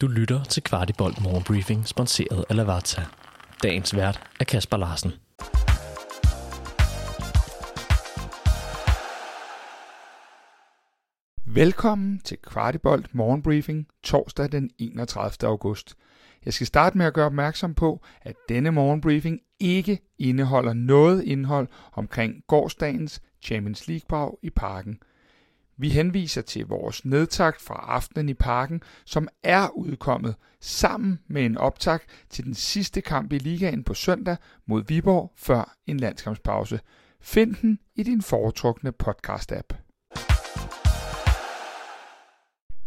Du lytter til Kvartibolt Morgenbriefing, sponsoreret af Lavazza. Dagens vært er Kasper Larsen. Velkommen til Kvartibolt Morgenbriefing torsdag den 31. august. Jeg skal starte med at gøre opmærksom på, at denne morgenbriefing ikke indeholder noget indhold omkring gårdsdagens Champions League-brag i parken – vi henviser til vores nedtakt fra aftenen i parken, som er udkommet sammen med en optakt til den sidste kamp i ligaen på søndag mod Viborg før en landskampspause. Find den i din foretrukne podcast-app.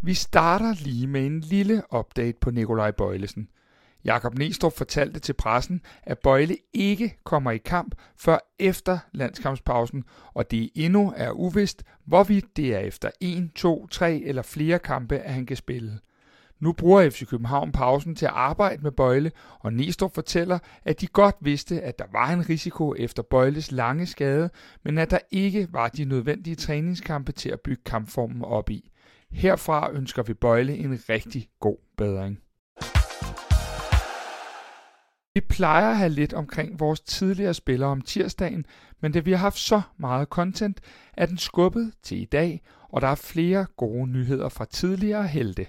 Vi starter lige med en lille update på Nikolaj Bøjlesen – Jakob Nestrup fortalte til pressen, at Bøjle ikke kommer i kamp før efter landskampspausen, og det endnu er uvist, hvorvidt det er efter 1, 2, 3 eller flere kampe, at han kan spille. Nu bruger FC København pausen til at arbejde med Bøjle, og Nestrup fortæller, at de godt vidste, at der var en risiko efter Bøjles lange skade, men at der ikke var de nødvendige træningskampe til at bygge kampformen op i. Herfra ønsker vi Bøjle en rigtig god bedring. Vi plejer at have lidt omkring vores tidligere spillere om tirsdagen, men da vi har haft så meget content, er den skubbet til i dag, og der er flere gode nyheder fra tidligere helte.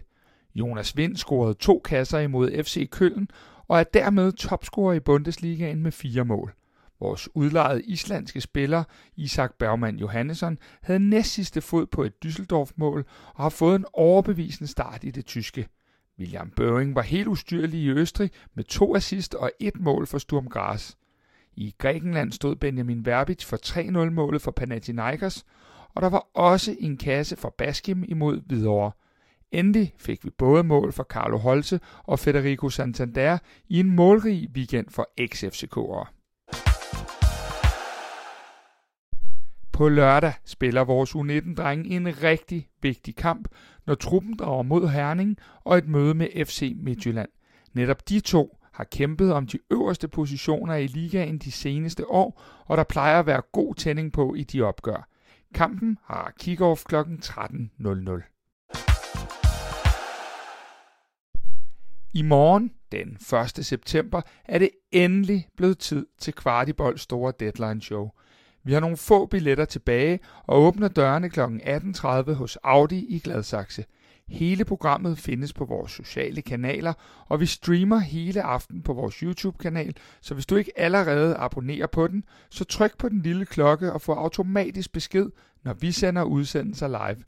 Jonas Vind scorede to kasser imod FC Køln og er dermed topscorer i Bundesligaen med fire mål. Vores udlejede islandske spiller, Isak Bergman Johannesson, havde næstsidste fod på et Düsseldorf-mål og har fået en overbevisende start i det tyske. William Børing var helt ustyrlig i Østrig med to assist og et mål for Sturm Graz. I Grækenland stod Benjamin Verbic for 3-0-målet for Panathinaikos, og der var også en kasse for Baskim imod Hvidovre. Endelig fik vi både mål for Carlo Holse og Federico Santander i en målrig weekend for XFCK'ere. På lørdag spiller vores U19-drenge en rigtig vigtig kamp, når truppen drager mod Herning og et møde med FC Midtjylland. Netop de to har kæmpet om de øverste positioner i ligaen de seneste år, og der plejer at være god tænding på i de opgør. Kampen har kick-off kl. 13.00. I morgen, den 1. september, er det endelig blevet tid til Kvartibold store deadline show – vi har nogle få billetter tilbage og åbner dørene kl. 18.30 hos Audi i Gladsaxe. Hele programmet findes på vores sociale kanaler, og vi streamer hele aften på vores YouTube-kanal, så hvis du ikke allerede abonnerer på den, så tryk på den lille klokke og få automatisk besked, når vi sender udsendelser live.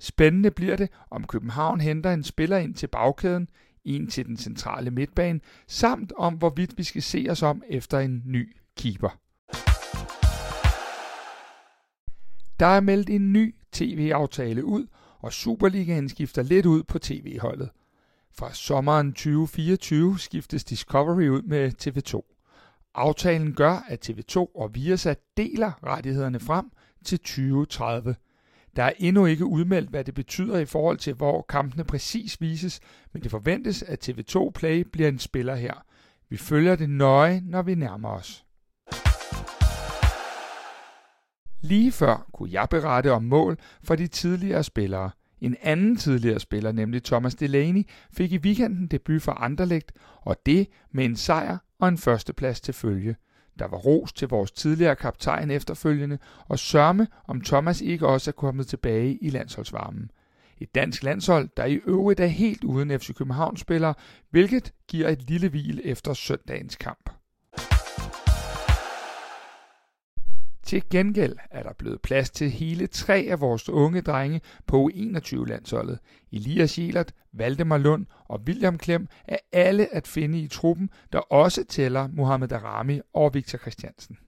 Spændende bliver det, om København henter en spiller ind til bagkæden, en til den centrale midtbane, samt om hvorvidt vi skal se os om efter en ny keeper. Der er meldt en ny tv-aftale ud, og Superligaen skifter lidt ud på tv-holdet. Fra sommeren 2024 skiftes Discovery ud med TV2. Aftalen gør, at TV2 og Viasat deler rettighederne frem til 2030. Der er endnu ikke udmeldt, hvad det betyder i forhold til, hvor kampene præcis vises, men det forventes, at TV2 Play bliver en spiller her. Vi følger det nøje, når vi nærmer os. Lige før kunne jeg berette om mål for de tidligere spillere. En anden tidligere spiller, nemlig Thomas Delaney, fik i weekenden debut for Anderlecht, og det med en sejr og en førsteplads til følge. Der var ros til vores tidligere kaptajn efterfølgende, og sørme om Thomas ikke også er kommet tilbage i landsholdsvarmen. Et dansk landshold, der i øvrigt er helt uden FC København-spillere, hvilket giver et lille hvil efter søndagens kamp. Til gengæld er der blevet plads til hele tre af vores unge drenge på U21-landsholdet. Elias Jelert, Valdemar Lund og William Klem er alle at finde i truppen, der også tæller Mohamed Arami og Victor Christiansen.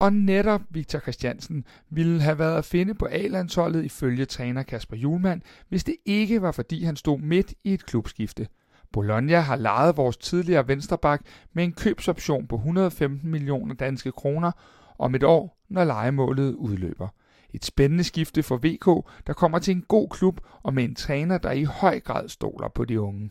Og netop Victor Christiansen ville have været at finde på A-landsholdet ifølge træner Kasper Julemand, hvis det ikke var fordi han stod midt i et klubskifte – Bologna har lejet vores tidligere vensterbak med en købsoption på 115 millioner danske kroner om et år, når lejemålet udløber. Et spændende skifte for VK, der kommer til en god klub og med en træner, der i høj grad stoler på de unge.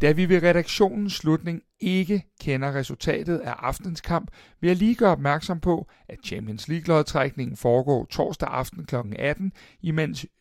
Da vi ved redaktionens slutning ikke kender resultatet af aftens kamp, vil jeg lige gøre opmærksom på, at Champions League-lodtrækningen foregår torsdag aften kl. 18, imens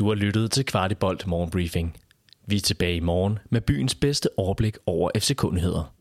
du har lyttet til Kvartibolt Morgenbriefing. Vi er tilbage i morgen med byens bedste overblik over FC-kundigheder.